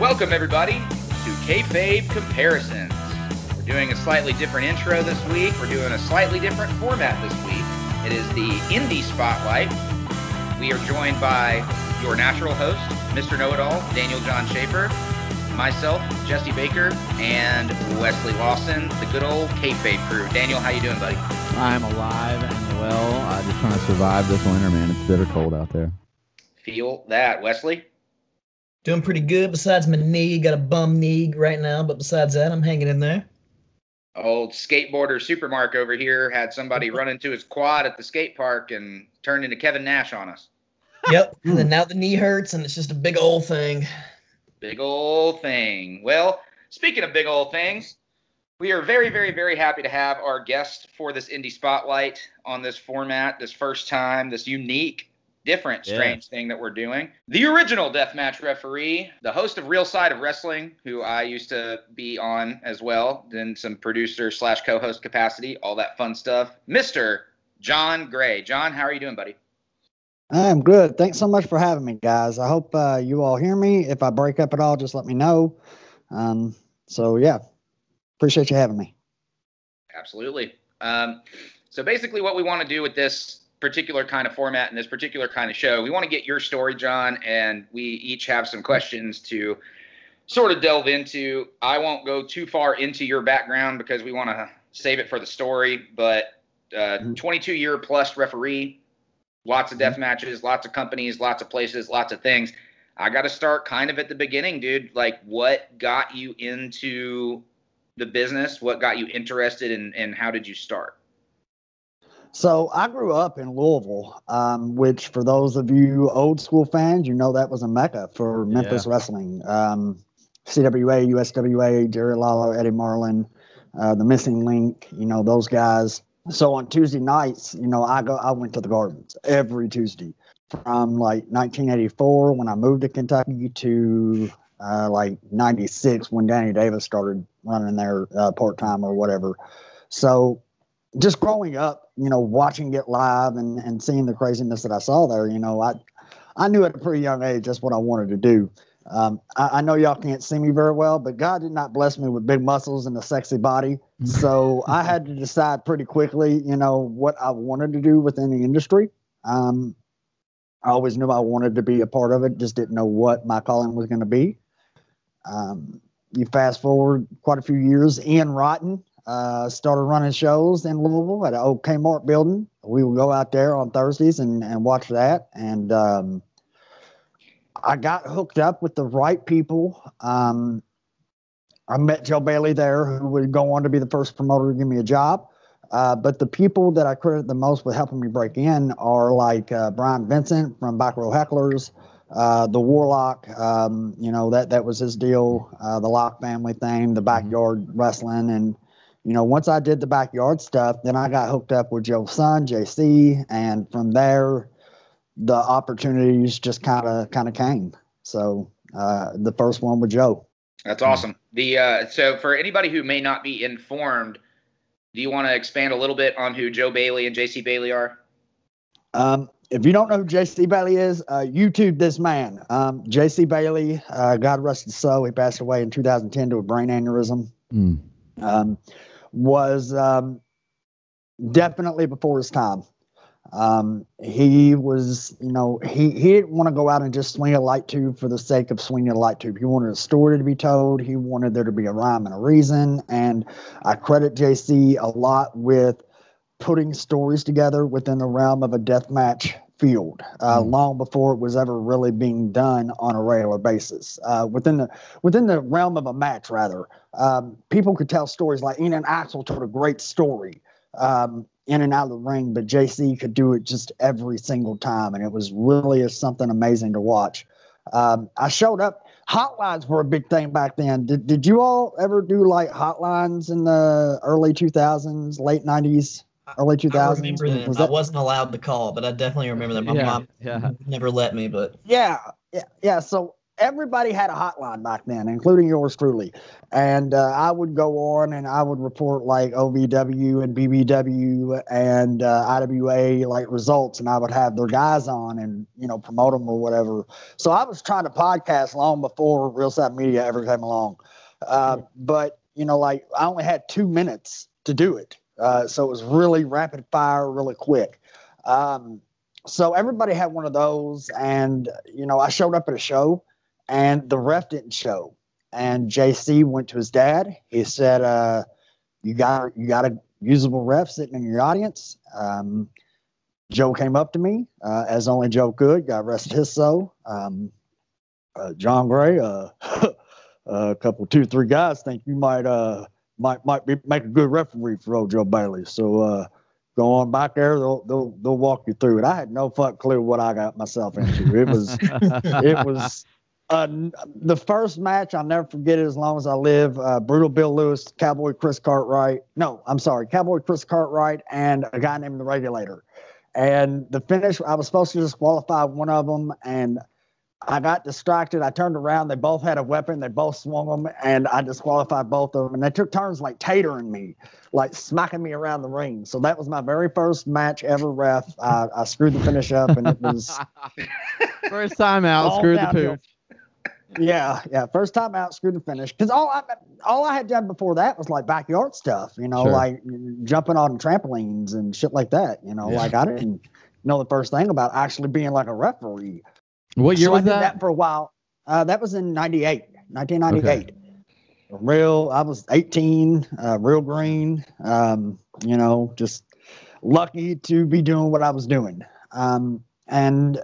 Welcome, everybody, to Kayfabe Comparisons. We're doing a slightly different intro this week. We're doing a slightly different format this week. It is the Indie Spotlight. We are joined by your natural host, Mr. Know It All, Daniel John Schaefer, myself, Jesse Baker, and Wesley Lawson, the good old Kayfabe crew. Daniel, how you doing, buddy? I'm alive and well. I'm just trying to survive this winter, man. It's bitter cold out there. Feel that, Wesley? Doing pretty good. Besides my knee, got a bum knee right now, but besides that, I'm hanging in there. Old skateboarder Supermark over here had somebody run into his quad at the skate park and turned into Kevin Nash on us. Yep. Hmm. and then now the knee hurts, and it's just a big old thing. Big old thing. Well, speaking of big old things, we are very, very, very happy to have our guest for this indie spotlight on this format, this first time, this unique, different, Yeah. strange thing that we're doing. The original deathmatch referee, the host of Real Side of Wrestling, who I used to be on as well, in some producer slash co-host capacity, all that fun stuff. Mr. John Gray. John, how are you doing, buddy? I'm good. Thanks so much for having me, guys. I hope uh, you all hear me. If I break up at all, just let me know. Um, so yeah, appreciate you having me. Absolutely. Um, so basically, what we want to do with this particular kind of format and this particular kind of show, we want to get your story, John, and we each have some questions to sort of delve into. I won't go too far into your background because we want to save it for the story, but uh, Mhm. 22 year plus referee, lots of death matches, lots of companies, lots of places, lots of things. I got to start kind of at the beginning, dude. Like, what got you into the business? What got you interested in, and how did you start? So I grew up in Louisville, um, which for those of you old school fans, you know that was a mecca for Memphis wrestling. Um, CWA, USWA, Jerry Lawler, Eddie Marlin, uh, the Missing Link, you know those guys. So on Tuesday nights, you know I go, I went to the Gardens every Tuesday from like 1984 when I moved to Kentucky to uh, like 96 when Danny Davis started running there uh, part time or whatever. So just growing up, you know, watching it live and, and seeing the craziness that I saw there, you know, I I knew at a pretty young age that's what I wanted to do. Um, I, I know y'all can't see me very well, but God did not bless me with big muscles and a sexy body. So I had to decide pretty quickly, you know, what I wanted to do within the industry. Um, I always knew I wanted to be a part of it, just didn't know what my calling was going to be. Um, you fast forward quite a few years, Ian Rotten uh, started running shows in Louisville at an old Kmart building. We would go out there on Thursdays and, and watch that. And um, I got hooked up with the right people. Um, I met Joe Bailey there, who would go on to be the first promoter to give me a job. Uh, but the people that I credit the most with helping me break in are like uh, Brian Vincent from Back Row Hecklers, uh, the Warlock. Um, you know that that was his deal. Uh, the Lock family thing, the backyard wrestling, and you know once I did the backyard stuff, then I got hooked up with Joe's son, JC, and from there, the opportunities just kind of kind of came. So uh, the first one with Joe. That's awesome. The uh, so for anybody who may not be informed, do you want to expand a little bit on who Joe Bailey and JC Bailey are? Um, if you don't know who J.C. Bailey is, uh, YouTube this man. Um, J.C. Bailey, uh, God rest his soul, he passed away in 2010 to a brain aneurysm. Mm. Um, was um, definitely before his time. Um, he was, you know, he, he didn't want to go out and just swing a light tube for the sake of swinging a light tube. He wanted a story to be told. He wanted there to be a rhyme and a reason. And I credit JC a lot with putting stories together within the realm of a death match field uh, Mm. long before it was ever really being done on a regular basis uh, within the within the realm of a match rather um, people could tell stories like Ian and Axel told a great story um, in and out of the ring but JC could do it just every single time and it was really a, something amazing to watch um, I showed up hotlines were a big thing back then did, did you all ever do like hotlines in the early 2000s late 90s early 2000s I remember them. Was I that- wasn't allowed to call, but I definitely remember them. My Yeah, mom yeah. never let me, but Yeah, yeah, yeah. So everybody had a hotline back then, including yours truly. And uh, I would go on and I would report like OVW and BBW and uh, IWA like results, and I would have their guys on and you know promote them or whatever. So I was trying to podcast long before Real Side Media ever came along. Uh, but you know, like I only had two minutes to do it, uh, so it was really rapid fire, really quick. Um, so everybody had one of those, and you know, I showed up at a show and the ref didn't show. And JC went to his dad. He said, uh, "You got you got a usable ref sitting in your audience." Um, Joe came up to me, uh, as only Joe could. God rest his soul. Um, uh, John Gray, uh, a couple, two, three guys think you might uh might might be, make a good referee for old Joe Bailey. So uh, go on back there. They'll they'll they'll walk you through it. I had no fuck clue what I got myself into. It was it was uh, the first match I'll never forget it as long as I live. Uh, Brutal Bill Lewis, Cowboy Chris Cartwright. No, I'm sorry, Cowboy Chris Cartwright and a guy named the Regulator. And the finish, I was supposed to disqualify one of them, and I got distracted. I turned around. They both had a weapon. They both swung them, and I disqualified both of them. And they took turns like tatering me, like smacking me around the ring. So that was my very first match ever ref. I, I screwed the finish up, and it was first time out. Screwed the pooch yeah, yeah. First time out, screwed the finish. Because all I all I had done before that was like backyard stuff, you know, sure. like jumping on trampolines and shit like that. You know, yeah. like I didn't know the first thing about actually being like a referee. What year so was I did that? that for a while. Uh, that was in 98, 1998. Okay. Real, I was 18, uh, real green. Um, you know, just lucky to be doing what I was doing. Um, and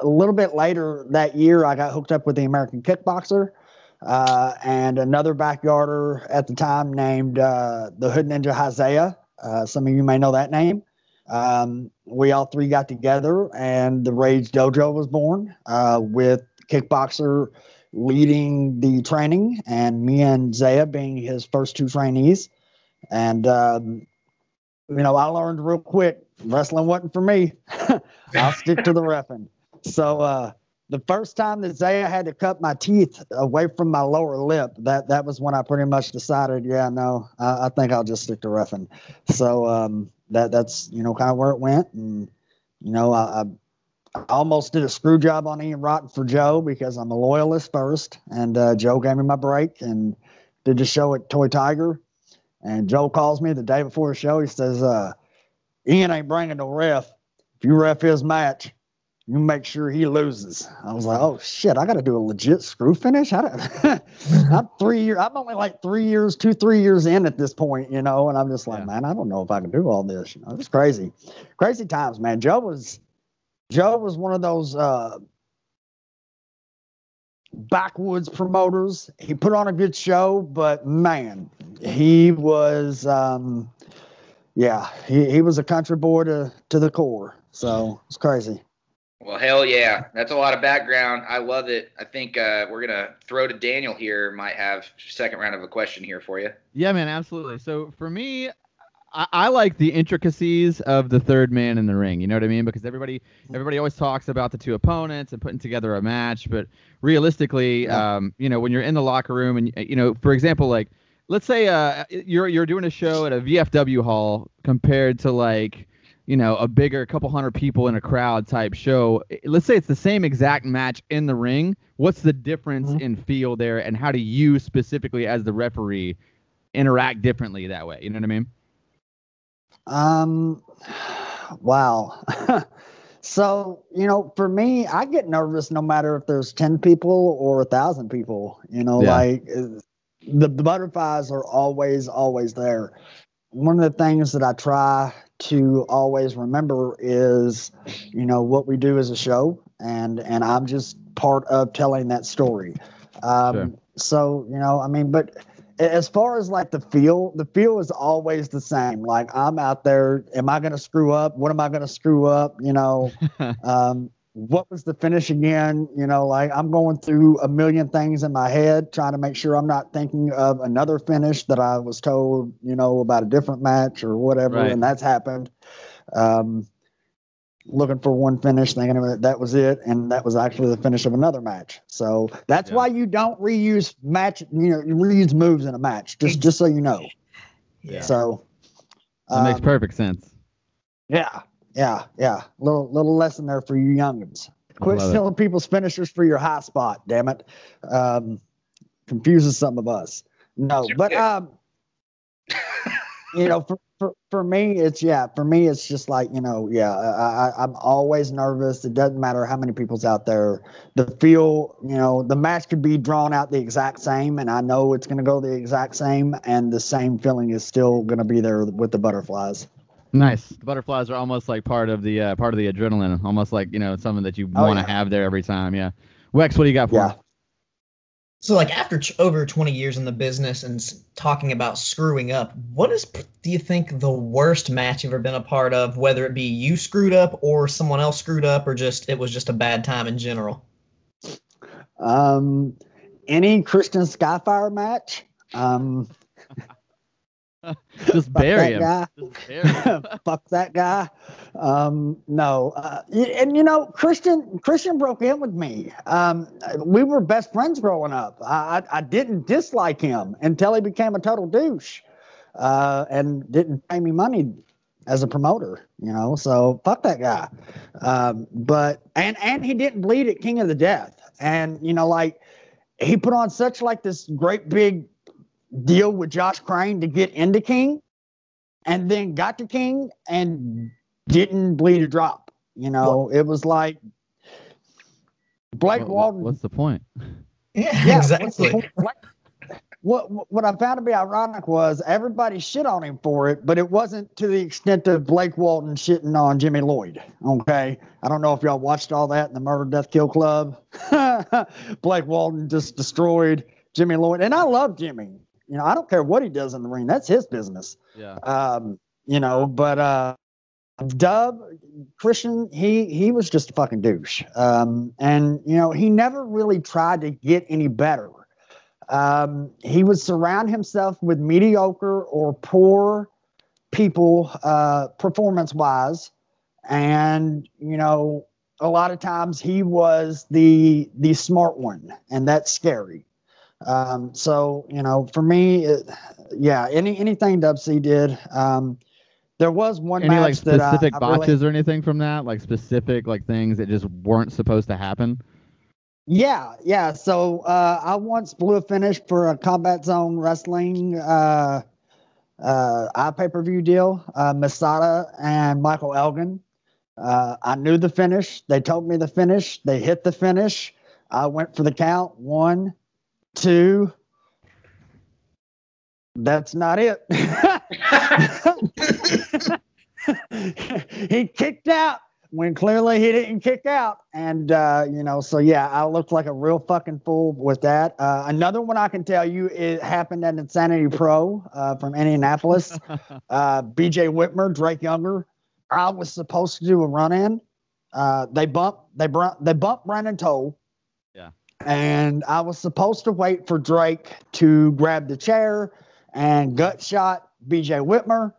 a little bit later that year, I got hooked up with the American Kickboxer uh, and another backyarder at the time named uh, the Hood Ninja Isaiah. Uh, some of you may know that name. Um, we all three got together, and the Rage Dojo was born uh, with Kickboxer leading the training, and me and Zaya being his first two trainees. And um, you know, I learned real quick wrestling wasn't for me. I'll stick to the refing. So uh, the first time that Zaya had to cut my teeth away from my lower lip, that that was when I pretty much decided, yeah, no, I, I think I'll just stick to refing. So um, that that's you know kind of where it went, and you know I, I, I almost did a screw job on Ian Rotten for Joe because I'm a loyalist first, and uh, Joe gave me my break and did the show at Toy Tiger, and Joe calls me the day before the show. He says, uh, "Ian ain't bringing no ref. If you ref his match." You make sure he loses. I was like, oh shit, I got to do a legit screw finish. I am three years. I'm only like three years, two, three years in at this point, you know. And I'm just like, yeah. man, I don't know if I can do all this. You know, it's crazy, crazy times, man. Joe was, Joe was one of those uh, backwoods promoters. He put on a good show, but man, he was, um, yeah, he, he was a country boy to to the core. So it's crazy. Well, hell yeah. That's a lot of background. I love it. I think uh, we're going to throw to Daniel here. Might have second round of a question here for you. Yeah, man, absolutely. So for me, I, I, like the intricacies of the third man in the ring. You know what I mean? Because everybody everybody always talks about the two opponents and putting together a match, but realistically, yeah. um, you know, when you're in the locker room and you know, for example, like let's say uh, you're you're doing a show at a VFW hall compared to like you know, a bigger couple hundred people in a crowd type show. Let's say it's the same exact match in the ring. What's the difference mm-hmm. in feel there, and how do you specifically, as the referee, interact differently that way? You know what I mean? Um, wow. so you know, for me, I get nervous no matter if there's ten people or a thousand people. You know, yeah. like the, the butterflies are always, always there. One of the things that I try to always remember is, you know, what we do as a show, and and I'm just part of telling that story. Um, sure. So you know, I mean, but as far as like the feel, the feel is always the same. Like I'm out there, am I going to screw up? What am I going to screw up? You know, um, what was the finish again? You know, like I'm going through a million things in my head, trying to make sure I'm not thinking of another finish that I was told, you know, about a different match or whatever, right. and that's happened. Um, looking for one finish, thinking that that was it, and that was actually the finish of another match. So that's Yeah. why you don't reuse match, you know, you reuse moves in a match, just just so you know. Yeah. So That makes um, perfect sense. Yeah, yeah, yeah. Little little lesson there for you youngins. Quit love it. stealing people's finishers for your hot spot. Damn it, um, confuses some of us. No, but um, you know, for, for for me, it's yeah. For me, it's just like you know, yeah. I, I I'm always nervous. It doesn't matter how many people's out there. The feel, you know, the match could be drawn out the exact same, and I know it's going to go the exact same, and the same feeling is still going to be there with the butterflies. Nice. The butterflies are almost like part of the uh, part of the adrenaline, almost like you know something that you Oh, want to yeah. have there every time. Yeah. Wex, what do you got for Yeah. us? So, like after ch- over 20 years in the business and s- talking about screwing up, what is p- do you think the worst match you've ever been a part of? Whether it be you screwed up or someone else screwed up, or just it was just a bad time in general. Um, any Christian Skyfire match? Um, Just bury guy. Just bury him. fuck that guy. Um, no, uh, and you know, Christian Christian broke in with me. Um, we were best friends growing up. I, I I didn't dislike him until he became a total douche, uh, and didn't pay me money as a promoter. You know, so fuck that guy. Um, but and and he didn't bleed at King of the Death, and you know, like he put on such like this great big deal with Josh Crane to get into King and then got to King and didn't bleed a drop. You know, it was like Blake What- Walton. What's the point? Yeah, yeah, exactly. point? What what what I found to be ironic was everybody shit on him for it, but it wasn't to the extent of Blake Walton shitting on Jimmy Lloyd. Okay, I don't know if y'all watched all that in the Murder Death Kill Club. Blake Walton just destroyed Jimmy Lloyd, and I love Jimmy. You know, I don't care what he does in the ring; that's his business. Yeah. um, you know, but uh, Dub Christian, he he was just a fucking douche, um, and you know he never really tried to get any better. Um, he would surround himself with mediocre or poor people, uh, performance wise, and you know a lot of times he was the the smart one, and that's scary. Um, so you know, for me, it, yeah, any anything Dub C did. Um, there was one Any match like that I- specific I really- or anything from that? Like specific like things that just weren't supposed to happen? Yeah, yeah. So uh, I once blew a finish for a Combat Zone Wrestling uh, uh, iPay per view deal. Uh, Masada and Michael Elgin. Uh, I knew the finish. They told me the finish. They hit the finish. I went for the count. One, two. That's not it. he kicked out when clearly he didn't kick out. And, uh, you know, so yeah, I looked like a real fucking fool with that. Uh, another one I can tell you, it happened at Insanity Pro uh, from Indianapolis. uh, BJ Whitmer, Drake Younger. I was supposed to do a run in. Uh, they bumped, they, br- they bumped Brandon Toll. And I was supposed to wait for Drake to grab the chair and gut shot BJ Whitmer.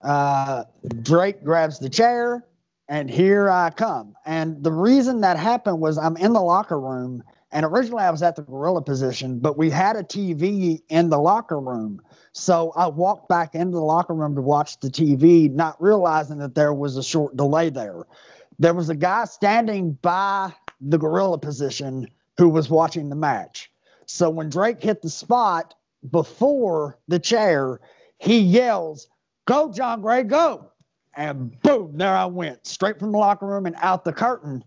Uh, Drake grabs the chair, and here I come. And the reason that happened was I'm in the locker room, and originally I was at the gorilla position, but we had a TV in the locker room. So I walked back into the locker room to watch the TV, not realizing that there was a short delay there. There was a guy standing by the gorilla position who was watching the match. So when Drake hit the spot before the chair, he yells, Go, John Gray, go. And boom, there I went, straight from the locker room and out the curtain.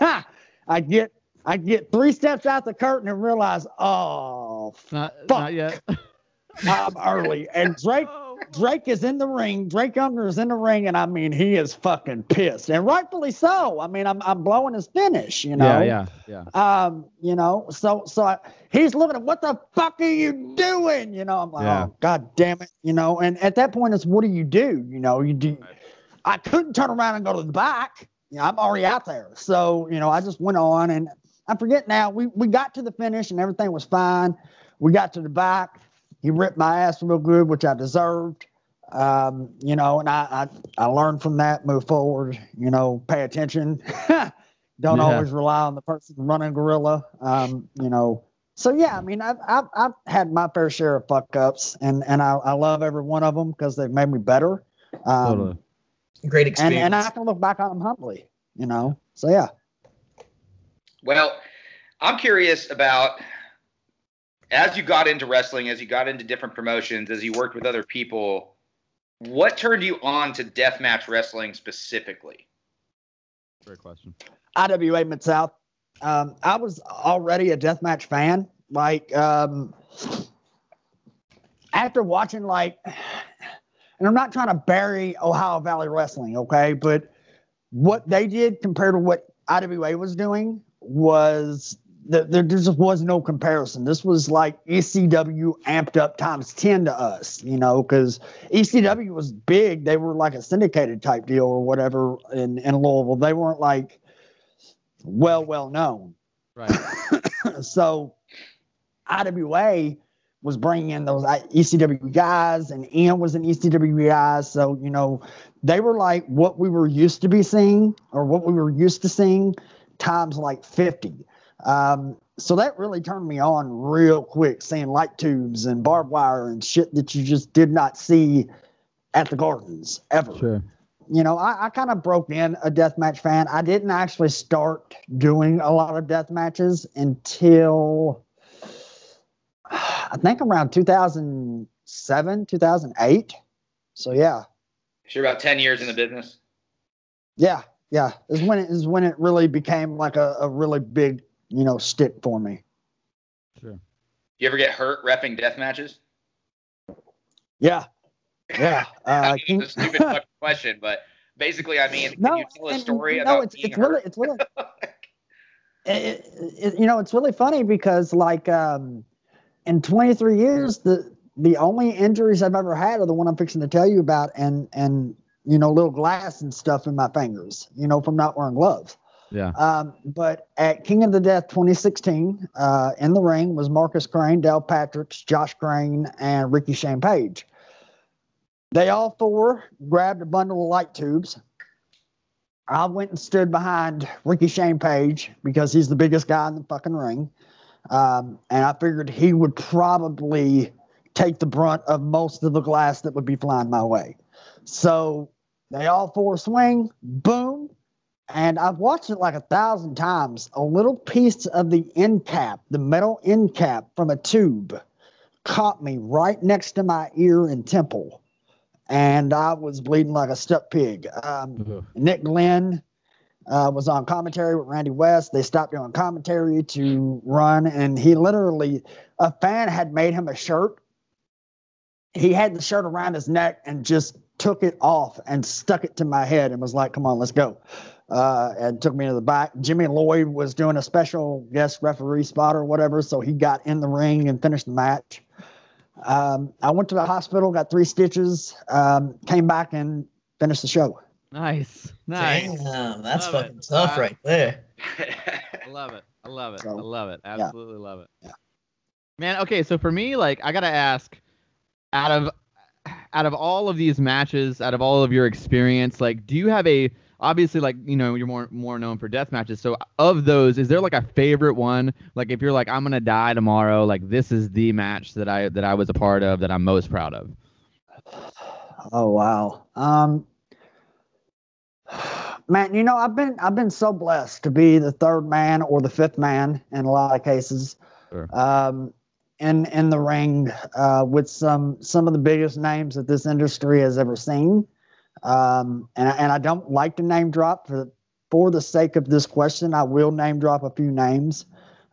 I get I get three steps out the curtain and realize, oh, Not Fuck. not yet. I'm early. And Drake oh. Drake is in the ring. Drake Younger is in the ring, and I mean, he is fucking pissed, and rightfully so. I mean, I'm I'm blowing his finish, you know. Yeah, yeah, yeah. Um, you know, so so I, he's looking at what the fuck are you doing? You know, I'm like, Yeah. oh god damn it, you know. And at that point, it's what do you do? You know, you do. I couldn't turn around and go to the back. You know, I'm already out there. So you know, I just went on, and I forget now. We we got to the finish, and everything was fine. We got to the back. He ripped my ass real good, which I deserved. Um, you know, and I, I I learned from that, move forward. You know, pay attention. Don't Yeah. always rely on the person running gorilla. Um, you know, so yeah, I mean, I've I've, I've had my fair share of fuck ups, and and I, I love every one of them because they've made me better. Um, Totally. Great and experience. and I can look back on them humbly. You know, so yeah. Well, I'm curious about as you got into wrestling, as you got into different promotions, as you worked with other people, what turned you on to deathmatch wrestling specifically? Great question. IWA Mid South. Um, I was already a deathmatch fan. Like um, after watching like, and I'm not trying to bury Ohio Valley Wrestling, okay, but what they did compared to what IWA was doing was that there just was no comparison. This was like ECW amped up times 10 to us, you know, because ECW was big. They were like a syndicated type deal or whatever in, in Louisville. They weren't like well, well known. Right. so IWA was bringing in those ECW guys, and Ian was an ECW guy. So you know, they were like what we were used to be seeing, or what we were used to seeing, times like fifty. Um, so that really turned me on real quick, seeing light tubes and barbed wire and shit that you just did not see at the gardens ever Sure. you know, I, I kind of broke in a deathmatch fan. I didn't actually start doing a lot of death matches until I think around 2007, 2008. So yeah, So you're about 10 years in the business. yeah, yeah. Is when it is when it really became like a, a really big, you know, stick for me. Sure. You ever get hurt repping death matches? Yeah, yeah. I Uh, mean, it's a stupid question, but basically, I mean, can no, you tell a and- story no, about it's being it's really it's really it, it, you know it's really funny because like um in 23 years the the only injuries i've ever had are the one i'm fixing to tell you about and and you know little glass and stuff in my fingers you know from not wearing gloves Yeah. um but at king of the death 2016 uh in the ring was marcus crane dale patricks josh crane and ricky shane page they all four grabbed a bundle of light tubes I went and stood behind Ricky Shane Page because he's the biggest guy in the fucking ring. Um, and I figured he would probably take the brunt of most of the glass that would be flying my way. So they all four swing, boom. And I've watched it like a thousand times. A little piece of the end cap, the metal end cap from a tube, caught me right next to my ear and temple. And I was bleeding like a stuck pig. Um. Nick Glenn uh, was on commentary with Randy West. They stopped doing commentary to run, and he literally, a fan had made him a shirt. He had the shirt around his neck and just took it off and stuck it to my head and was like, "Come on, let's go." Uh, and took me to the back. Jimmy Lloyd was doing a special guest referee spot or whatever, so he got in the ring and finished the match. Um, I went to the hospital, got three stitches, um, came back and finished the show. Nice. Nice. Damn, that's Love it. fucking tough Uh, right there. I love it. I love it. So, I love it. yeah. Absolutely love it. Yeah. Man, okay, so for me, like I gotta ask, out of out of all of these matches, out of all of your experience, like do you have a obviously like you know you're more more known for death matches. So of those, is there like a favorite one? Like if you're like I'm gonna die tomorrow, like this is the match that I that I was a part of that I'm most proud of. Oh wow. Um man, you know, I've been I've been so blessed to be the third man or the fifth man in a lot of cases. Sure. Um in in the ring uh with some some of the biggest names that this industry has ever seen. Um and I, and I don't like to name drop for for the sake of this question, I will name drop a few names.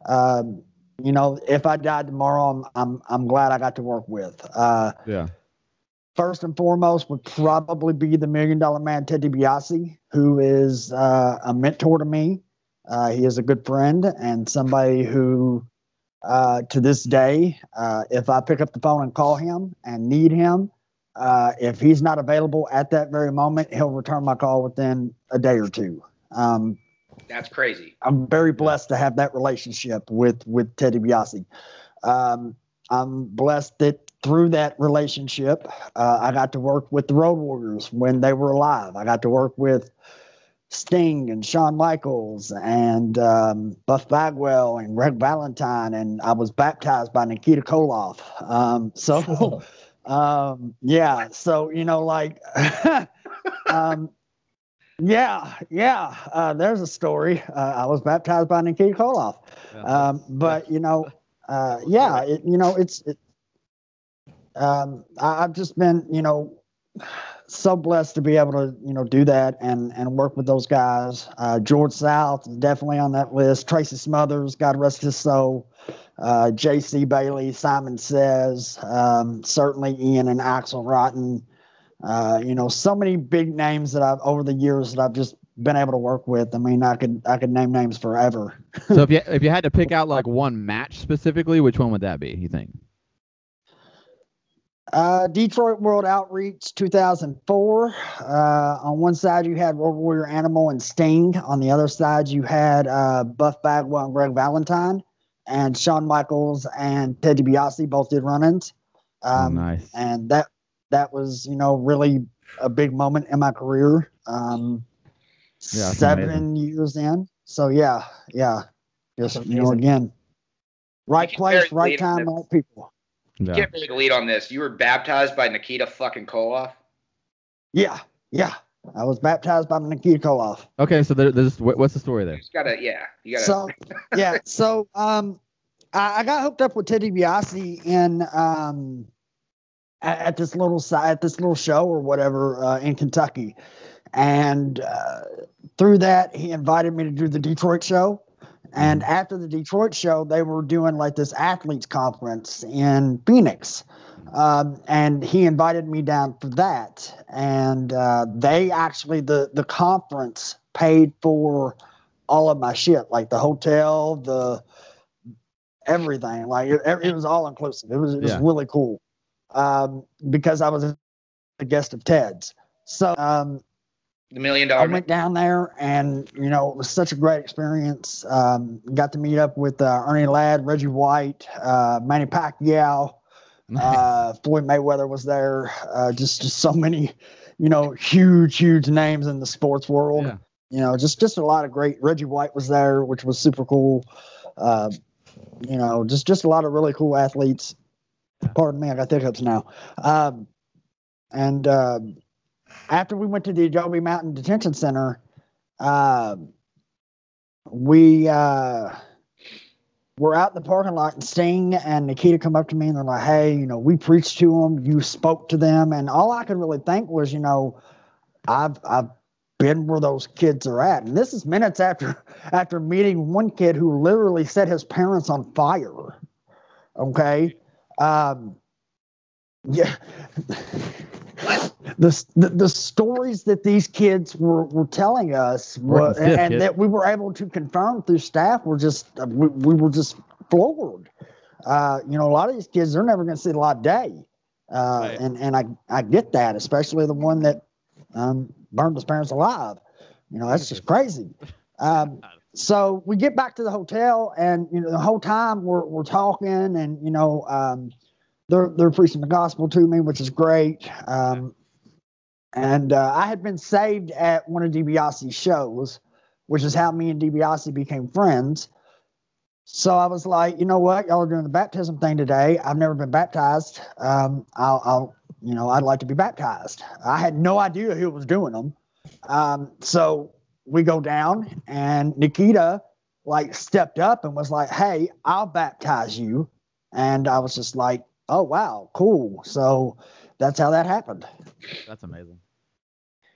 Um you know, if I died tomorrow, I'm I'm I'm glad I got to work with. Uh Yeah. first and foremost would probably be the million dollar man Ted DiBiase, who is uh, a mentor to me. Uh, he is a good friend and somebody who, uh, to this day, uh, if I pick up the phone and call him and need him, uh, if he's not available at that very moment, he'll return my call within a day or two. Um, That's crazy. I'm very blessed to have that relationship with with Teddy DiBiase. Um, I'm blessed that through that relationship, uh, I got to work with the Road Warriors when they were alive. I got to work with Sting and Shawn Michaels and um, Buff Bagwell and Greg Valentine, and I was baptized by Nikita Koloff. Um, so, um, yeah, so you know, like, um, yeah, yeah. Uh, there's a story. Uh, I was baptized by Nikita Koloff, um, but you know, uh, yeah, it, you know, it's. It, um, I, I've just been, you know, so blessed to be able to, you know, do that and and work with those guys. Uh, George South is definitely on that list. Tracy Smothers, God rest his soul. Uh, J.C. Bailey, Simon Says, um, certainly Ian and Axel Rotten. Uh, you know, so many big names that I've over the years that I've just been able to work with. I mean, I could I could name names forever. so if you if you had to pick out like one match specifically, which one would that be? You think? Uh, Detroit World Outreach 2004. Uh, on one side, you had Road Warrior Animal and Sting. On the other side, you had uh, Buff Bagwell and Greg Valentine. And Shawn Michaels and Ted DiBiase both did run ins. Um, oh, nice. And that that was, you know, really a big moment in my career. Um, yeah, seven amazing. years in. So, yeah, yeah. Just, you know, again, right place, right time, right people. Yeah. Get really lead on this. You were baptized by Nikita fucking Koloff. Yeah, yeah. I was baptized by Nikita Koloff. Okay, so there, there's what's the story there? You gotta, yeah, you gotta. So, yeah, so um, I, I, got hooked up with Teddy DiBiase in um, at, at, this little at this little show or whatever uh, in Kentucky, and uh, through that he invited me to do the Detroit show. And mm-hmm. after the Detroit show, they were doing like this athletes conference in Phoenix. Um, and he invited me down for that. And uh, they actually, the, the conference paid for all of my shit, like the hotel, the everything. Like it, it was all inclusive. It was, it was yeah. really cool um, because I was a guest of Ted's. So um, the million dollar. I went down there, and you know, it was such a great experience. Um, got to meet up with uh, Ernie Ladd, Reggie White, uh, Manny Pacquiao, uh, Floyd Mayweather was there. Uh, just, just so many, you know, huge, huge names in the sports world. Yeah. You know, just, just a lot of great. Reggie White was there, which was super cool. Uh, you know, just, just a lot of really cool athletes. Pardon me, I got hiccups now. Um, and um, after we went to the Adobe Mountain Detention Center, uh, we uh, were out in the parking lot, and Sting and Nikita come up to me and they're like, "Hey, you know, we preached to them, you spoke to them," and all I could really think was, you know, I've I've been where those kids are at, and this is minutes after after meeting one kid who literally set his parents on fire. Okay. Um, yeah. the, the, the stories that these kids were, were telling us were, and, and that we were able to confirm through staff were just we, we were just floored. Uh, you know, a lot of these kids they're never going to see the light of day, uh, right. and and I I get that, especially the one that um, burned his parents alive. You know, that's just crazy. Um, so we get back to the hotel, and you know, the whole time we're we're talking, and you know, um, they're they're preaching the gospel to me, which is great. Um, and uh, I had been saved at one of DiBiase's shows, which is how me and DiBiase became friends. So I was like, you know what, y'all are doing the baptism thing today. I've never been baptized. Um, I'll, I'll, you know, I'd like to be baptized. I had no idea who was doing them. Um, so we go down, and Nikita like stepped up and was like, "Hey, I'll baptize you," and I was just like, oh wow, cool. So that's how that happened. That's amazing.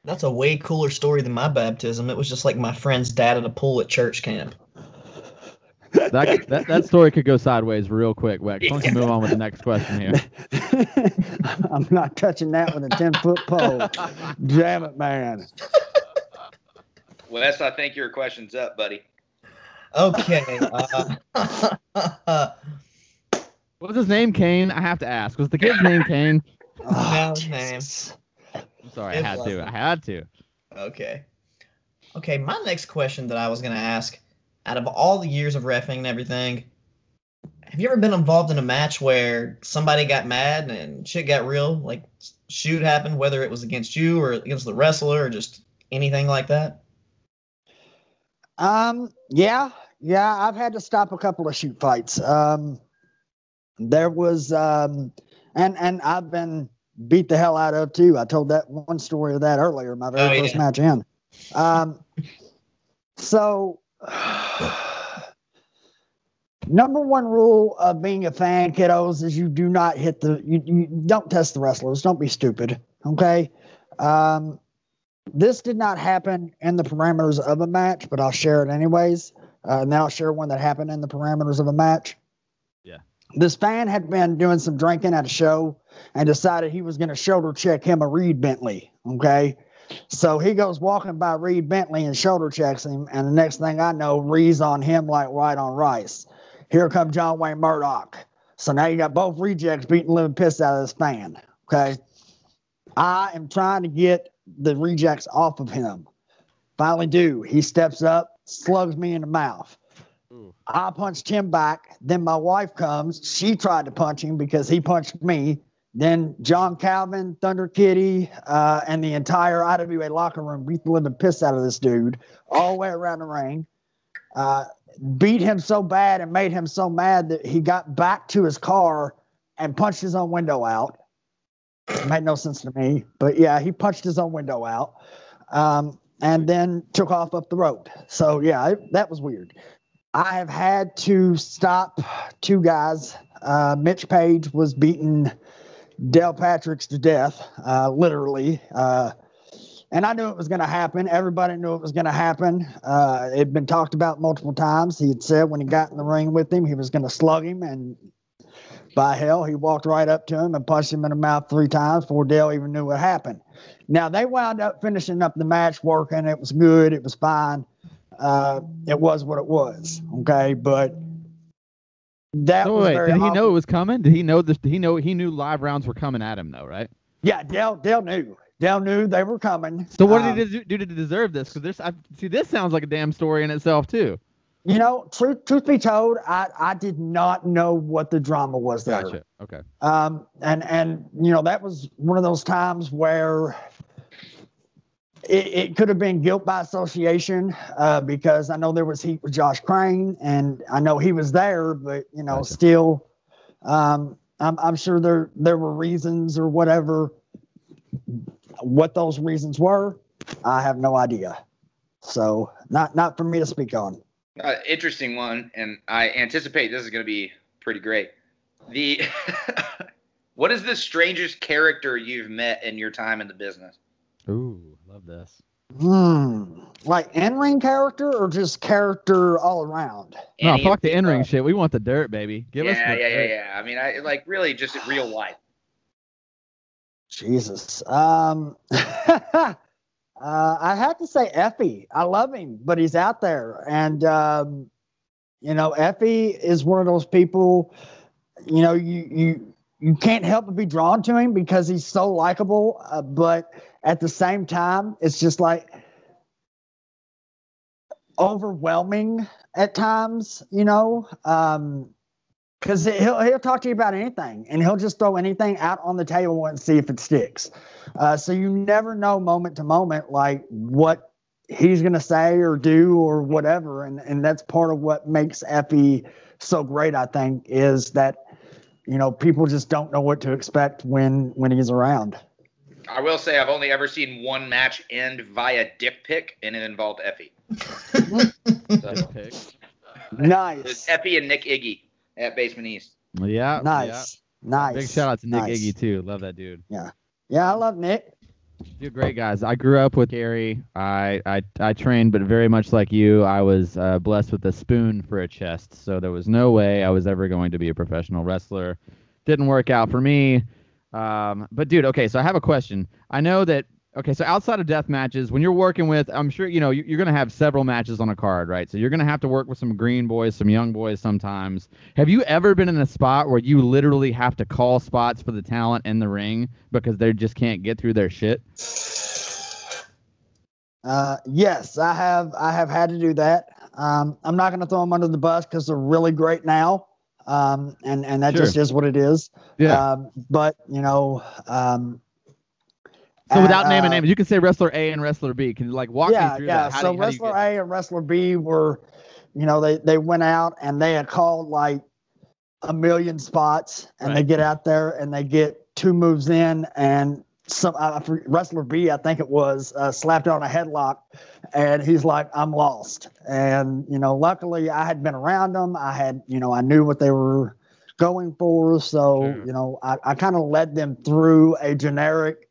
That's a way cooler story than my baptism. It was just like my friend's dad in a pool at church camp. that, that that story could go sideways real quick, Wex. Why don't you move on with the next question here? I'm not touching that with a ten foot pole. Damn it, man. Wes, I think your question's up, buddy. Okay. Uh, What's his name, Kane? I have to ask. Was the kid's name Kane? Oh, no, name. I'm sorry, I had to. I had to. Okay. Okay, my next question that I was gonna ask, out of all the years of refing and everything, have you ever been involved in a match where somebody got mad and shit got real? Like shoot happened, whether it was against you or against the wrestler or just anything like that? Um, yeah, yeah, I've had to stop a couple of shoot fights. Um, there was, um, and and I've been beat the hell out of too. I told that one story of that earlier, my very oh, first yeah. match in. Um, so number one rule of being a fan, kiddos, is you do not hit the you, you don't test the wrestlers. Don't be stupid. Okay. Um, this did not happen in the parameters of a match, but I'll share it anyways. Uh, and then I'll share one that happened in the parameters of a match. This fan had been doing some drinking at a show and decided he was going to shoulder check him a Reed Bentley. Okay. So he goes walking by Reed Bentley and shoulder checks him. And the next thing I know, Reed's on him like white on rice. Here comes John Wayne Murdoch. So now you got both rejects beating living piss out of this fan. Okay. I am trying to get the rejects off of him. Finally, do. He steps up, slugs me in the mouth. I punched him back. Then my wife comes. She tried to punch him because he punched me. Then John Calvin, Thunder Kitty, uh, and the entire IWA locker room beat the living piss out of this dude all the way around the ring. Uh, beat him so bad and made him so mad that he got back to his car and punched his own window out. It made no sense to me, but yeah, he punched his own window out, um, and then took off up the road. So yeah, it, that was weird. I have had to stop two guys. Uh, Mitch Page was beating Dale Patricks to death, uh, literally. Uh, and I knew it was going to happen. Everybody knew it was going to happen. Uh, it had been talked about multiple times. He had said when he got in the ring with him, he was going to slug him, and by hell, he walked right up to him and punched him in the mouth three times before Dale even knew what happened. Now they wound up finishing up the match, working. It was good. It was fine. Uh, it was what it was. Okay, but that so was wait, did he know it was coming? Did he know this? Did he know he knew live rounds were coming at him though, right? Yeah, Dale. Dale knew. Dale knew they were coming. So what um, did he do to deserve this? Because this, I see, this sounds like a damn story in itself too. You know, truth truth be told, I I did not know what the drama was there. Gotcha. Okay. Um, and and you know that was one of those times where it, it could have been guilt by association uh, because I know there was heat with Josh Crane, and I know he was there, but you know, gotcha. still, um, I'm I'm sure there there were reasons or whatever what those reasons were, I have no idea. So not not for me to speak on. Uh, interesting one, and I anticipate this is going to be pretty great. The what is the strangest character you've met in your time in the business? Ooh, love this. Hmm. Like in ring character or just character all around? No, fuck the in ring shit. We want the dirt, baby. Give yeah, us Yeah, yeah, yeah, yeah. I mean, I like really just real life. Jesus. Um, uh, I have to say Effy. I love him, but he's out there, and um, you know, Effy is one of those people. You know, you you you can't help but be drawn to him because he's so likable. Uh, but at the same time, it's just like overwhelming at times. You know. Um, because he'll he'll talk to you about anything, and he'll just throw anything out on the table and see if it sticks. Uh, so you never know moment to moment like what he's gonna say or do or whatever, and and that's part of what makes Effy so great. I think is that you know people just don't know what to expect when when he's around. I will say I've only ever seen one match end via dick pic, and it involved Effy. so, nice. Effy and Nick Iggy at Basement East. Yeah. Nice. Yeah. Nice. Big shout out to Nick nice. Iggy too. Love that dude. Yeah. Yeah, I love Nick. You're great guys. I grew up with Gary. I, I I trained, but very much like you, I was uh, blessed with a spoon for a chest. So there was no way I was ever going to be a professional wrestler. Didn't work out for me. Um, but dude, okay, so I have a question. I know that Okay, so outside of death matches, when you're working with, I'm sure you know you're to have several matches on a card, right? So you're to have to work with some green boys, some young boys sometimes. Have you ever been in a spot where you literally have to call spots for the talent in the ring because they just can't get through their shit? Uh, yes, I have. I have had to do that. Um, I'm not to throw them under the bus because they're really great now. Um, and and that Sure. just is what it is. Yeah. Um, but you know, um, so without uh, naming names, you can say wrestler A and wrestler B. Can you like walk yeah, me through yeah. that? How so do you- how do you wrestler get- A and wrestler B were, you know, they they went out and they had called like a million spots, and they get out there and they get two moves in, and some uh, wrestler B, I think it was, uh, slapped on a headlock, and he's like, "I'm lost." And you know, luckily I had been around them. I had, you know, I knew what they were going for, so Sure. you know, I, I kind of led them through a generic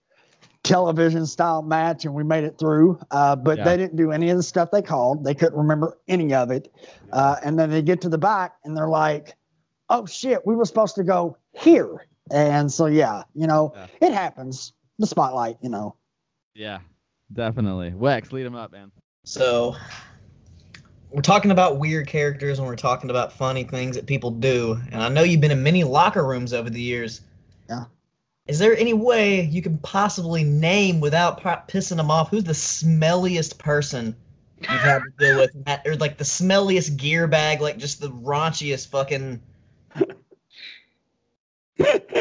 television style match and we made it through uh, but Yeah. they didn't do any of the stuff they called they couldn't remember any of it uh, and then they get to the back and they're like oh shit we were supposed to go here and so yeah you know Yeah. it happens the spotlight you know Yeah, definitely. Wex, lead him up, man. So we're talking about weird characters and we're talking about funny things that people do. And I know you've been in many locker rooms over the years. Yeah. Is there any way you can possibly name without po- pissing them off who's the smelliest person you've had to deal with, Matt, or like the smelliest gear bag, like just the raunchiest fucking?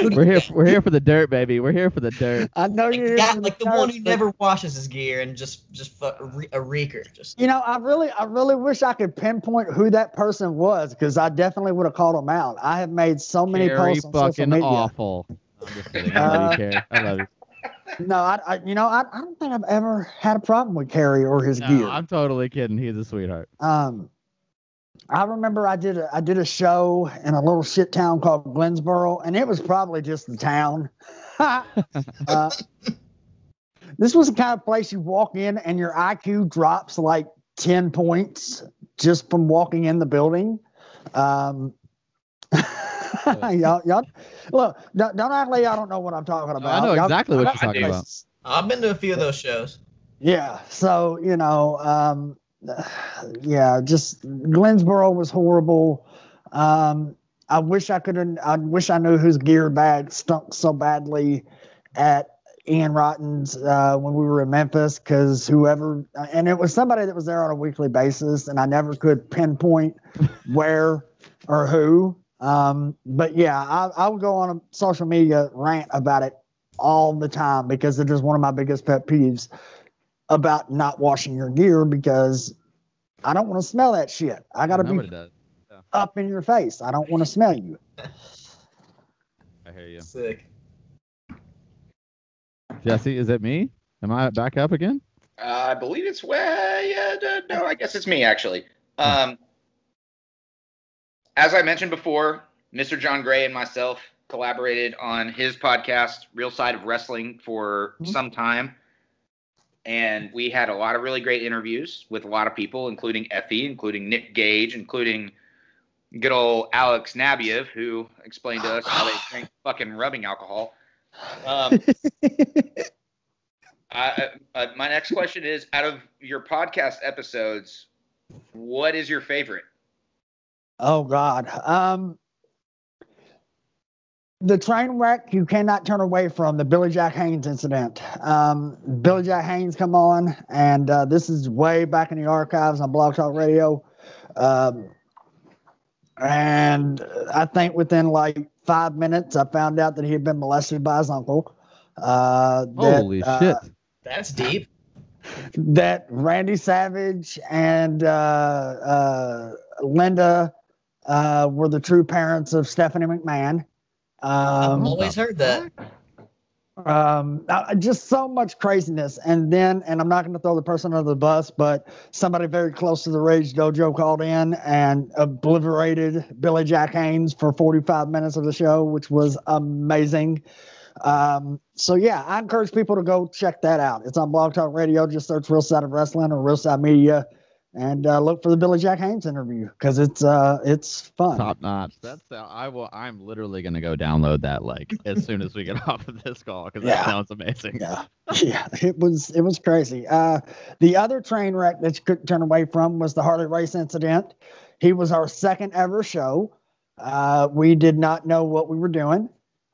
Who do We're here. think? We're here for the dirt, baby. We're here for the dirt. i know Like, you're yeah, into like the dirt, one who never washes his gear and just just fu- a re- a reeker. Just you know i really i really wish i could pinpoint who that person was because i definitely would have called him out i have made so many Very posts on social media awful. I'm just kidding. I love you, Carrie. I love you. no I, I you know I, I don't think i've ever had a problem with Carrie or his No, gear I'm totally kidding. He's a sweetheart. Um, I remember I did a, I did a show in a little shit town called Glensboro, and it was probably just the town. uh, this was the kind of place you walk in and your IQ drops like ten points just from walking in the building. Um, y'all, y'all, look, don't, don't act like y'all don't know what I'm talking about. I know Y'all- exactly what I you're talking do. about. I've been to a few of those shows. Yeah. So, you know, um, yeah, just Glensboro was horrible. Um, I wish I could I wish I knew whose gear bag stunk so badly at Ian Rotten's uh, when we were in Memphis because whoever, and it was somebody that was there on a weekly basis, and I never could pinpoint where or who. Um, but yeah, I, I would go on a social media rant about it all the time because it is one of my biggest pet peeves about not washing your gear because I don't want to smell that shit. I got to Nobody be does. up in your face. I don't want to smell you. I hear you. Sick. Jesse, is it me? Am I back up again? Uh, I believe it's way. Yeah, d- no, I guess it's me actually. Um, as I mentioned before, Mr. John Gray and myself collaborated on his podcast, Real Side of Wrestling, for Mhm. some time, and we had a lot of really great interviews with a lot of people, including Effy, including Nick Gage, including good old Alex Nabiev, who explained to us how they drink fucking rubbing alcohol. Um, I, uh, my next question is: Out of your podcast episodes, what is your favorite? Oh God. Um, the train wreck you cannot turn away from the Billy Jack Haynes incident. Um, Billy Jack Haynes come on, and uh, this is way back in the archives on Blog Talk Radio. Um, and I think within like five minutes, I found out that he had been molested by his uncle. Uh, that, Holy uh, shit! That's deep. that Randy Savage and uh, uh, Linda uh, were the true parents of Stephanie McMahon. I've Um, always heard that. um, just so much craziness. And then, and I'm not going to throw the person under the bus, but somebody very close to the Rage Dojo called in and obliterated Billy Jack Haynes for 45 minutes of the show, which was amazing. Um, so yeah, I encourage people to go check that out. It's on Blog Talk Radio. Just search Real Side of Wrestling or Real Side Media, and uh, look for the Billy Jack Haynes interview because it's uh, it's fun. Top notch. That's uh, I will. I'm literally gonna go download that like as soon as we get off of this call because that sounds amazing. Yeah, yeah, it was it was crazy. Uh, the other train wreck that you couldn't turn away from was the Harley Race incident. He was our second ever show. Uh, we did not know what we were doing.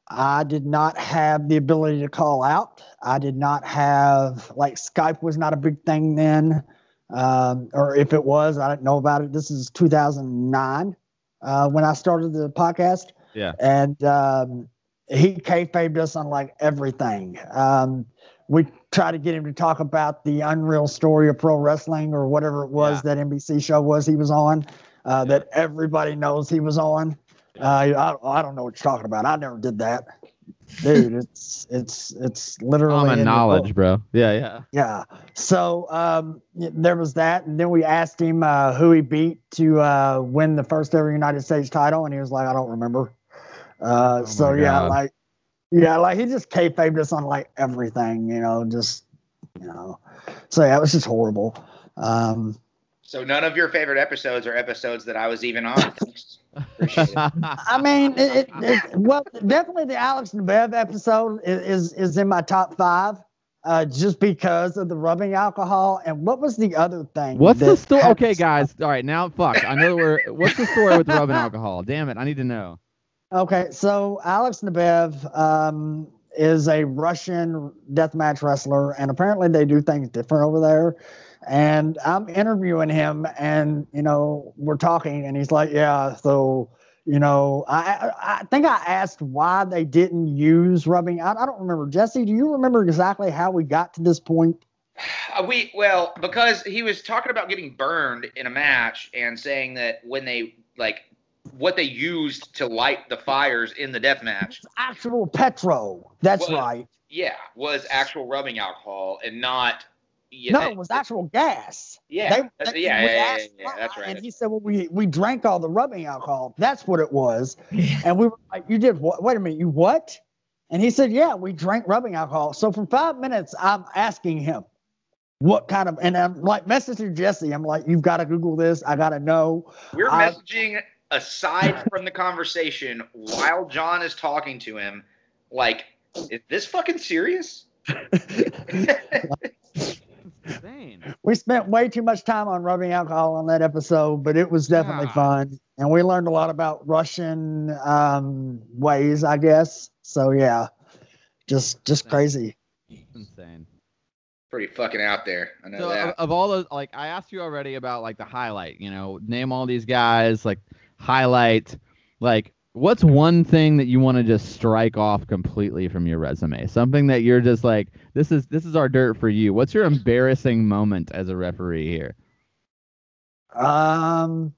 I did not have the ability to call out. I did not have like Skype was not a big thing then, um, or if it was, I didn't know about it. This is 2009. uh, when I started the podcast. Yeah. And um, he kayfabed us on like everything. Um, we tried to get him to talk about the unreal story of pro wrestling or whatever it was that NBC show was he was on, uh, that everybody knows he was on. Uh, I, I don't know what you're talking about. I never did that, dude. It's it's it's literally Common knowledge, bro. Yeah, yeah. Yeah. So um, there was that, and then we asked him uh, who he beat to uh, win the first ever United States title, and he was like, "I don't remember." Uh, Oh so yeah, God. like yeah, like he just kayfabed us on like everything, you know, just you know. So yeah, it was just horrible. Um, So none of your favorite episodes are episodes that I was even on. Thanks. Appreciate it. I mean, it, it, it, well, definitely the Alex and Bev episode is is, is in my top five. Uh, just because of the rubbing alcohol and what was the other thing? What's the story? Okay, guys. All right, now fuck. I know we're. What's the story with the rubbing alcohol? Damn it! I need to know. Okay, so Alex Nabev um, is a Russian deathmatch wrestler, and apparently they do things different over there. And I'm interviewing him, and you know we're talking, and he's like, "Yeah, so you know, I I, think I asked why they didn't use rubbing. I, I don't remember. Jesse, do you remember exactly how we got to this point? Uh, we well because he was talking about getting burned in a match and saying that when they like what they used to light the fires in the death match, Actual petrol. That's right. yeah, was actual rubbing alcohol and not. Yeah, no, it was actual gas. Yeah, They- they- yeah, yeah, yeah, yeah, yeah, that's right. And he said, "Well, we we drank all the rubbing alcohol. That's what it was." And we were like, "You did what? Wait a minute, you what?" And he said, "Yeah, we drank rubbing alcohol." So for five minutes, I'm asking him, "What kind of?" And I'm like messaging Jesse. I'm like, "You've got to Google this. I got to know." We're I- messaging aside from the conversation while John is talking to him. Like, is this fucking serious? Insane. we spent way too much time on rubbing alcohol on that episode, but it was definitely God. fun, and we learned a lot about Russian um, ways, I guess. So yeah, just just crazy. Insane. Pretty fucking out there. I know So of, of all those, like I asked you already about like the highlight. You know, name all these guys. Like highlight. Like what's one thing that you want to just strike off completely from your resume? Something that you're just like, this is this is our dirt for you. What's your embarrassing moment as a referee here? Um,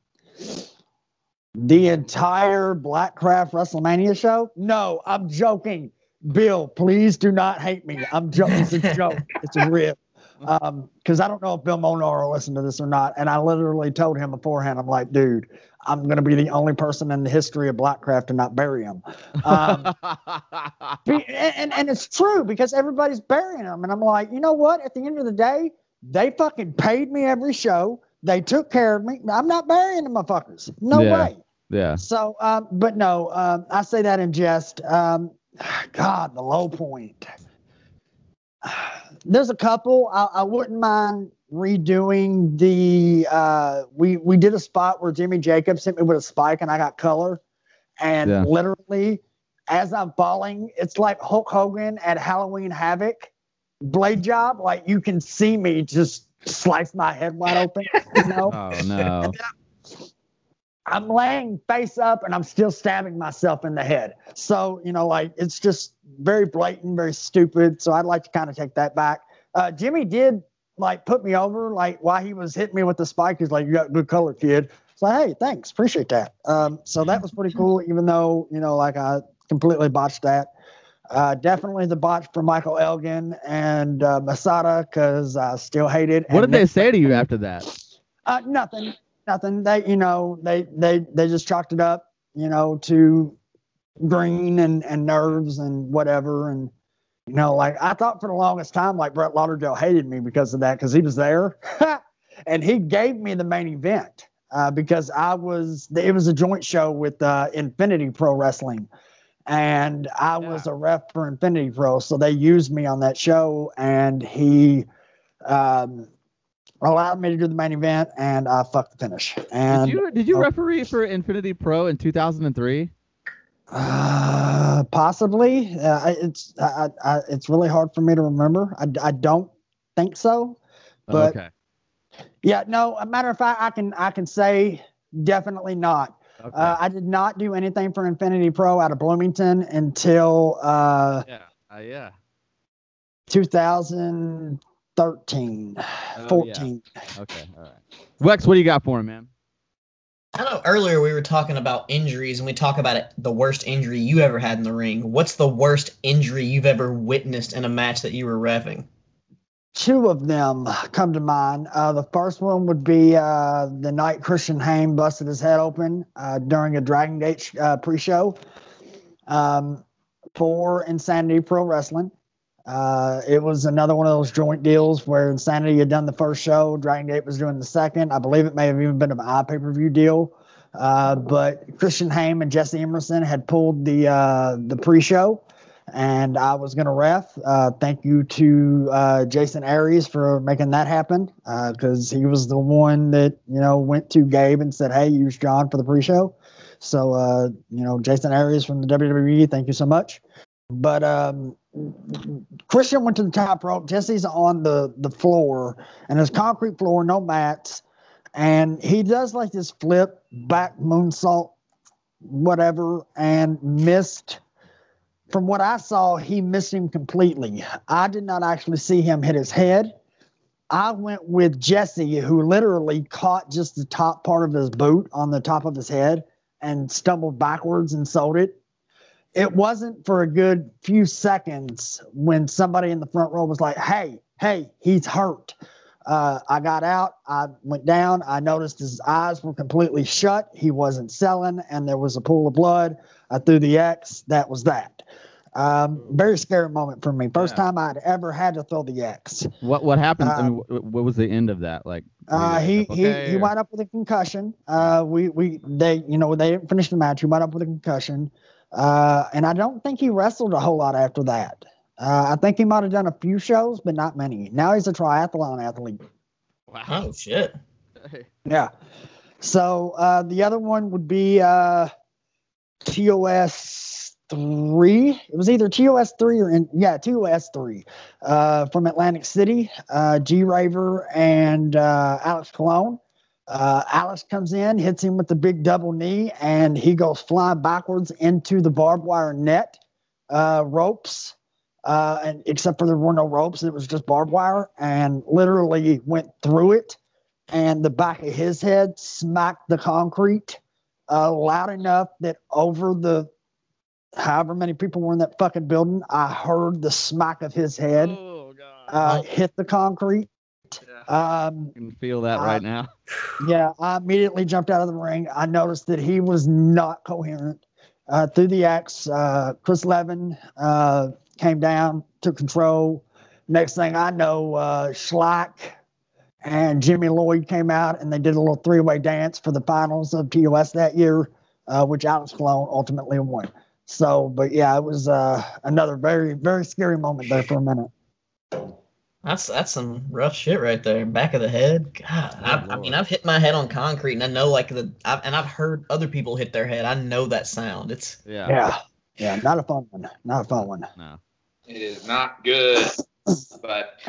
the entire Blackcraft WrestleMania show? No, I'm joking. Bill, please do not hate me. I'm joking. It's a joke. It's a rip. Um, because I don't know if Bill Monar will listen to this or not. And I literally told him beforehand, I'm like, dude, I'm gonna be the only person in the history of Blackcraft to not bury him. Um, and, and, it's true because everybody's burying them. And I'm like, you know what? At the end of the day, they fucking paid me every show. They took care of me. I'm not burying them motherfuckers. No Yeah. way. yeah. So, um, but no, um, I say that in jest. Um, God, the low point. There's a couple. I, I wouldn't mind redoing the. Uh, we we did a spot where Jimmy Jacobs hit me with a spike and I got color, and Yeah. literally, as I'm falling, it's like Hulk Hogan at Halloween Havoc, blade job. Like you can see me just slice my head wide open. You know. Oh no. I'm laying face up and I'm still stabbing myself in the head. So, you know, like it's just very blatant, very stupid. So I'd like to kind of take that back. Uh, Jimmy did like put me over, like while he was hitting me with the spike. He's like, You got good color, kid. It's like, Hey, thanks. Appreciate that. Um, so that was pretty cool, even though, you know, like I completely botched that. Uh, definitely the botch for Michael Elgin and uh, Masada because I still hate it. What did they say to you after that? uh, nothing, nothing. They, you know, they they they just chalked it up, you know, to green and and nerves and whatever. And you know, like I thought for the longest time, like Brett Lauderdale hated me because of that, because he was there, and he gave me the main event uh, because I was. It was a joint show with uh, Infinity Pro Wrestling. And I was a ref for Infinity Pro, so they used me on that show, and he um, allowed me to do the main event, and I fucked the finish. And Did you did you uh, referee for Infinity Pro in 2003? Uh, possibly, uh, it's I, I, it's really hard for me to remember. I, I don't think so. But- okay. Yeah, no. A matter of fact, I can I can say definitely not. Okay. Uh, I did not do anything for Infinity Pro out of Bloomington until uh, yeah, uh, yeah, 2013, oh, 14. Yeah. Okay, all right. Wex, what do you got for him, man? I know earlier we were talking about injuries and we talk about it, the worst injury you ever had in the ring. What's the worst injury you've ever witnessed in a match that you were refing? Two of them come to mind. Uh, the first one would be uh, the night Christian Haim busted his head open uh, during a Dragon Gate uh, pre-show um, for Insanity Pro Wrestling. Uh, it was another one of those joint deals where Insanity had done the first show, Dragon Gate was doing the second. I believe it may have even been an eye pay per view deal. Uh, but Christian Haim and Jesse Emerson had pulled the uh, the pre show, and I was going to ref. Uh, thank you to uh, Jason Ayers for making that happen because he was the one that you know went to Gabe and said, "Hey, use John for the pre show." So you know, Jason Ayers from the WWE, thank you so much. But um, Christian went to the top rope. Jesse's on the the floor, and there's concrete floor, no mats, and he does like this flip back moonsault, whatever, and missed. From what I saw, he missed him completely. I did not actually see him hit his head. I went with Jesse, who literally caught just the top part of his boot on the top of his head and stumbled backwards and sold it it wasn't for a good few seconds when somebody in the front row was like, hey, hey, he's hurt. Uh, I got out, I went down, I noticed his eyes were completely shut. He wasn't selling, and there was a pool of blood. I threw the X. That was that. Um, very scary moment for me. First yeah. time I'd ever had to throw the X. What what happened? I mean, um, what was the end of that? Like, uh, he okay, he he wound up with a concussion. Uh, we we they you know they didn't finish the match. He wound up with a concussion. Uh, and I don't think he wrestled a whole lot after that. Uh, I think he might have done a few shows, but not many. Now he's a triathlon athlete. Wow. Oh, shit. yeah. So uh, the other one would be uh, TOS three. It was either TOS three or in, yeah TOS three uh, from Atlantic City. Uh, G Raver and uh, Alex Colon. Uh, Alex comes in, hits him with the big double knee, and he goes flying backwards into the barbed wire net uh, ropes. Uh, and except for there were no ropes, it was just barbed wire, and literally went through it. And the back of his head smacked the concrete uh, loud enough that over the however many people were in that fucking building, I heard the smack of his head oh, uh, hit the concrete. Um, I can feel that right now. Yeah, I immediately jumped out of the ring. I noticed that he was not coherent. Uh, through the X, uh, Chris Levin uh, came down, took control. Next thing I know, uh, Schlack and Jimmy Lloyd came out and they did a little three way dance for the finals of TOS that year, uh, which Alex Colon ultimately won. So, but yeah, it was uh, another very, very scary moment there for a minute. That's that's some rough shit right there. Back of the head. God, oh, I, I, mean, I've hit my head on concrete, and I know like the, I've, and I've heard other people hit their head. I know that sound. It's yeah, yeah, yeah. Not a fun one. Not a fun one. No, it is not good, but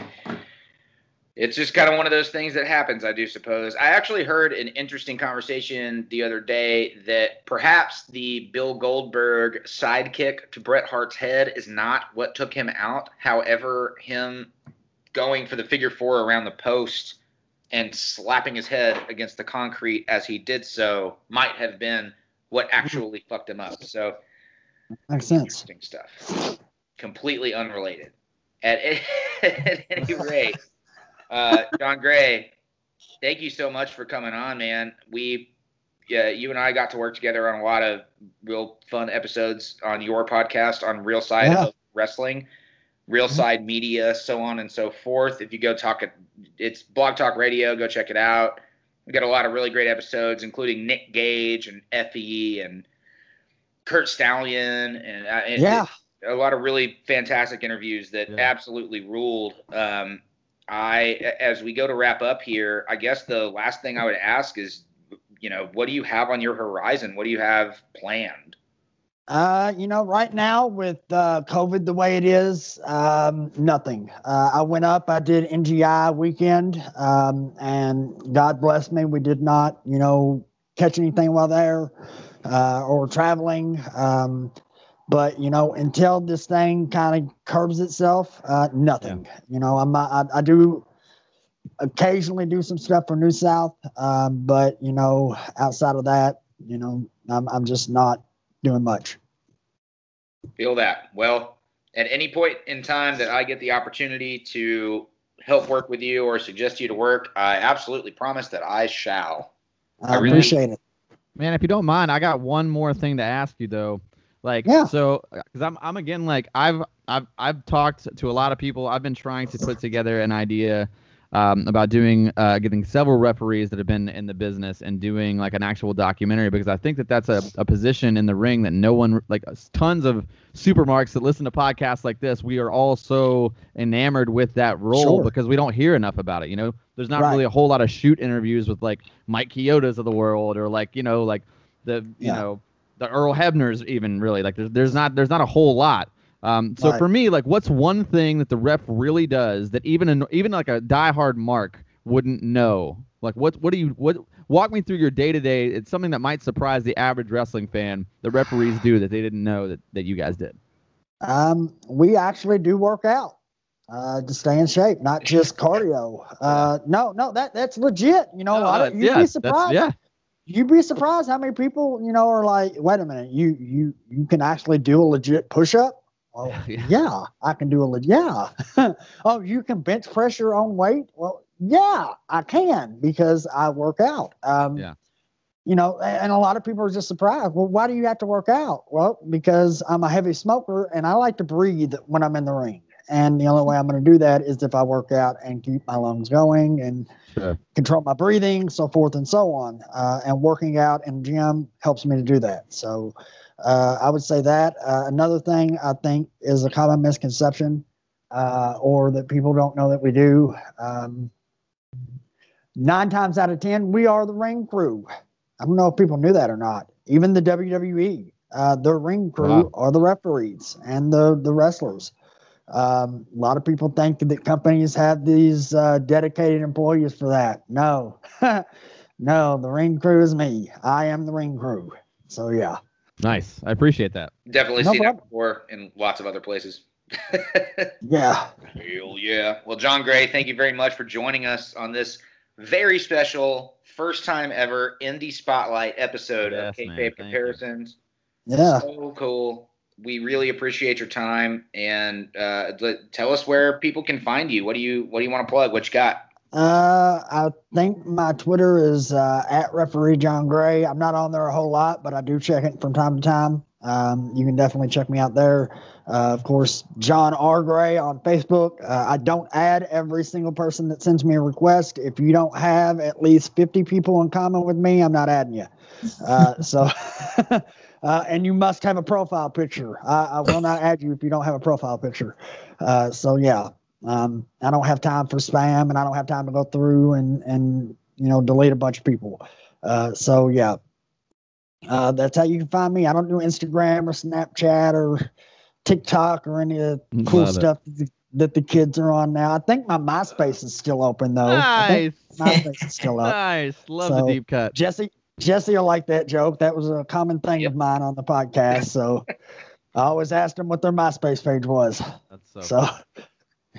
it's just kind of one of those things that happens. I do suppose. I actually heard an interesting conversation the other day that perhaps the Bill Goldberg sidekick to Bret Hart's head is not what took him out. However, him going for the figure four around the post and slapping his head against the concrete as he did so might have been what actually fucked him up. So makes sense. Interesting stuff. Completely unrelated. At, at any rate, uh, John Gray, thank you so much for coming on, man. We, yeah, you and I got to work together on a lot of real fun episodes on your podcast on Real Side yeah. of Wrestling. Real mm-hmm. Side Media, so on and so forth. If you go talk it, it's Blog Talk Radio. Go check it out. We got a lot of really great episodes, including Nick Gage and Effy and Kurt Stallion, and, uh, and yeah, a lot of really fantastic interviews that yeah. absolutely ruled. Um, I, as we go to wrap up here, I guess the last thing I would ask is, you know, what do you have on your horizon? What do you have planned? Uh, you know, right now with uh, COVID the way it is, um, nothing. Uh, I went up, I did NGI weekend, um, and God bless me, we did not, you know, catch anything while there uh, or traveling. Um, but you know, until this thing kind of curbs itself, uh, nothing. Yeah. You know, I'm I, I do occasionally do some stuff for New South, um, but you know, outside of that, you know, I'm I'm just not doing much. Feel that. Well, at any point in time that I get the opportunity to help work with you or suggest you to work, I absolutely promise that I shall. I, I really, appreciate it. Man, if you don't mind, I got one more thing to ask you though. Like, yeah. so, because I'm, I'm again like I've, I've, I've talked to a lot of people. I've been trying to put together an idea um, about doing uh, getting several referees that have been in the business and doing like an actual documentary because I think that that's a, a position in the ring that no one like tons of supermarks that listen to podcasts like this we are all so enamored with that role sure. because we don't hear enough about it you know there's not right. really a whole lot of shoot interviews with like Mike Chiodas of the world or like you know like the you yeah. know the Earl Hebners even really like there's there's not there's not a whole lot um, so right. for me, like, what's one thing that the ref really does that even an, even like a diehard mark wouldn't know? Like, what what do you what? Walk me through your day to day. It's something that might surprise the average wrestling fan. The referees do that they didn't know that that you guys did. Um, we actually do work out uh, to stay in shape, not just cardio. Uh, no, no, that that's legit. You know, no, you'd yeah, be surprised. Yeah. You'd be surprised how many people, you know, are like, wait a minute, you you you can actually do a legit push up. Well, yeah. yeah, I can do a little. yeah. oh, you can bench press your own weight? Well, yeah, I can because I work out. Um, yeah. You know, and a lot of people are just surprised. Well, why do you have to work out? Well, because I'm a heavy smoker and I like to breathe when I'm in the ring. And the only way I'm going to do that is if I work out and keep my lungs going and sure. control my breathing, so forth and so on. Uh, and working out in gym helps me to do that. So, uh, I would say that. Uh, another thing I think is a common misconception, uh, or that people don't know that we do. Um, nine times out of ten, we are the ring crew. I don't know if people knew that or not. Even the WWE, uh, the ring crew wow. are the referees and the the wrestlers. Um, a lot of people think that companies have these uh, dedicated employees for that. No, no, the ring crew is me. I am the ring crew. So yeah. Nice. I appreciate that. Definitely no seen problem. that before in lots of other places. yeah. Hell yeah. Well, John Gray, thank you very much for joining us on this very special, first time ever indie spotlight episode yes, of Kayfabe Comparisons. Yeah. So cool. We really appreciate your time and uh, tell us where people can find you. What do you What do you want to plug? What you got? Uh, I think my Twitter is uh, at referee John Gray. I'm not on there a whole lot, but I do check it from time to time. Um, you can definitely check me out there. Uh, of course, John R. Gray on Facebook. Uh, I don't add every single person that sends me a request. If you don't have at least 50 people in common with me, I'm not adding you. Uh, so, uh, and you must have a profile picture. I, I, will not add you if you don't have a profile picture. Uh, so, yeah, um, I don't have time for spam, and I don't have time to go through and and you know delete a bunch of people. Uh, so yeah, uh, that's how you can find me. I don't do Instagram or Snapchat or TikTok or any of the cool Love stuff that the, that the, kids are on now. I think my MySpace is still open though. Nice. MySpace is still up. nice. Love so, the deep cut. Jesse Jesse will like that joke. That was a common thing yep. of mine on the podcast. So I always asked them what their MySpace page was. That's so. so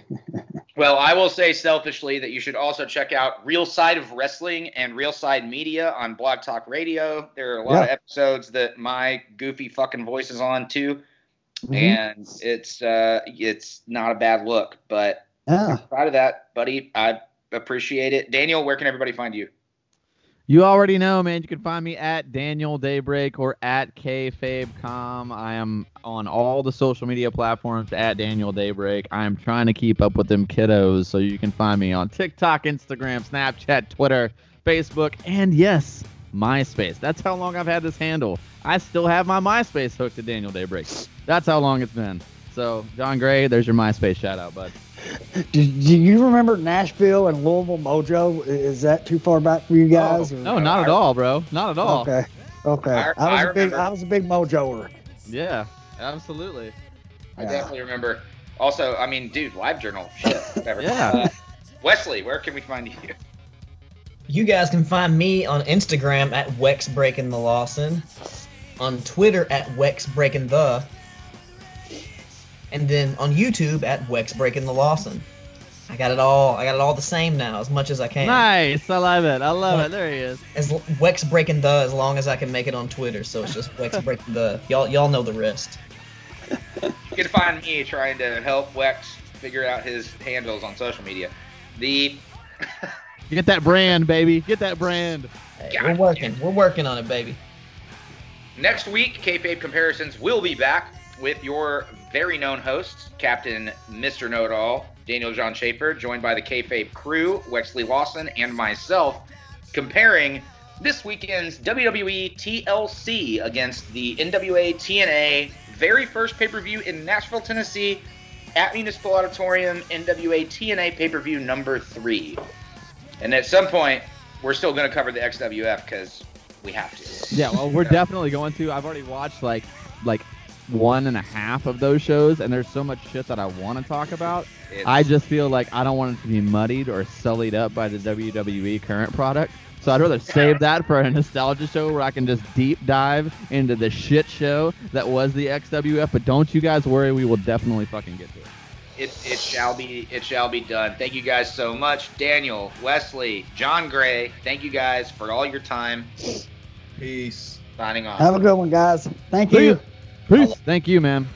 well, I will say selfishly that you should also check out Real Side of Wrestling and Real Side Media on Blog Talk Radio. There are a lot yeah. of episodes that my goofy fucking voice is on too, mm-hmm. and it's uh, it's not a bad look. But yeah. I'm proud of that, buddy. I appreciate it. Daniel, where can everybody find you? You already know, man. You can find me at Daniel Daybreak or at KFabeCom. I am on all the social media platforms at Daniel Daybreak. I am trying to keep up with them kiddos, so you can find me on TikTok, Instagram, Snapchat, Twitter, Facebook, and yes, MySpace. That's how long I've had this handle. I still have my MySpace hooked to Daniel Daybreak. That's how long it's been. So, John Gray, there's your MySpace shout out, bud. Do, do, you remember Nashville and Louisville Mojo? Is that too far back for you oh, guys? Oh, no, not at all, bro. Not at all. Okay. Okay. I, I was I a big I was a big Mojoer. Yeah, absolutely. I yeah. definitely remember. Also, I mean, dude, Live Journal, shit, yeah. Uh, Wesley, where can we find you? You guys can find me on Instagram at Wex Breaking the Lawson, on Twitter at Wex Breaking the, and then on YouTube at Wex Breaking the Lawson. I got it all. I got it all the same now, as much as I can. Nice. I love it. I love it. There he is. As Wex Breaking the, as long as I can make it on Twitter. So it's just Wex Breaking the. Y'all, y'all know the rest. You can find me trying to help Wex figure out his handles on social media. The Get that brand, baby. Get that brand. Hey, God we're working. We're working on it, baby. next week, kayfabe comparisons will be back with your very known hosts, Captain Mr. Know It All, Daniel John Schaefer, joined by the kayfabe crew, Wexley Lawson, and myself, comparing this weekend's WWE TLC against the NWA TNA very first pay-per-view in Nashville, Tennessee, at Municipal Auditorium, NWA TNA pay-per-view number three. And at some point, we're still going to cover the XWF because we have to. Yeah, well, we're definitely going to. I've already watched like like one and a half of those shows, and there's so much shit that I want to talk about. It's- I just feel like I don't want it to be muddied or sullied up by the WWE current product. So I'd rather save that for a nostalgia show where I can just deep dive into the shit show that was the XWF. But don't you guys worry, we will definitely fucking get to it. It, it shall be it shall be done. Thank you guys so much, Daniel, Wesley, John Gray. Thank you guys for all your time. Peace. Signing off. Have a good one, guys. Thank See you. ya. Peace. Thank you, man.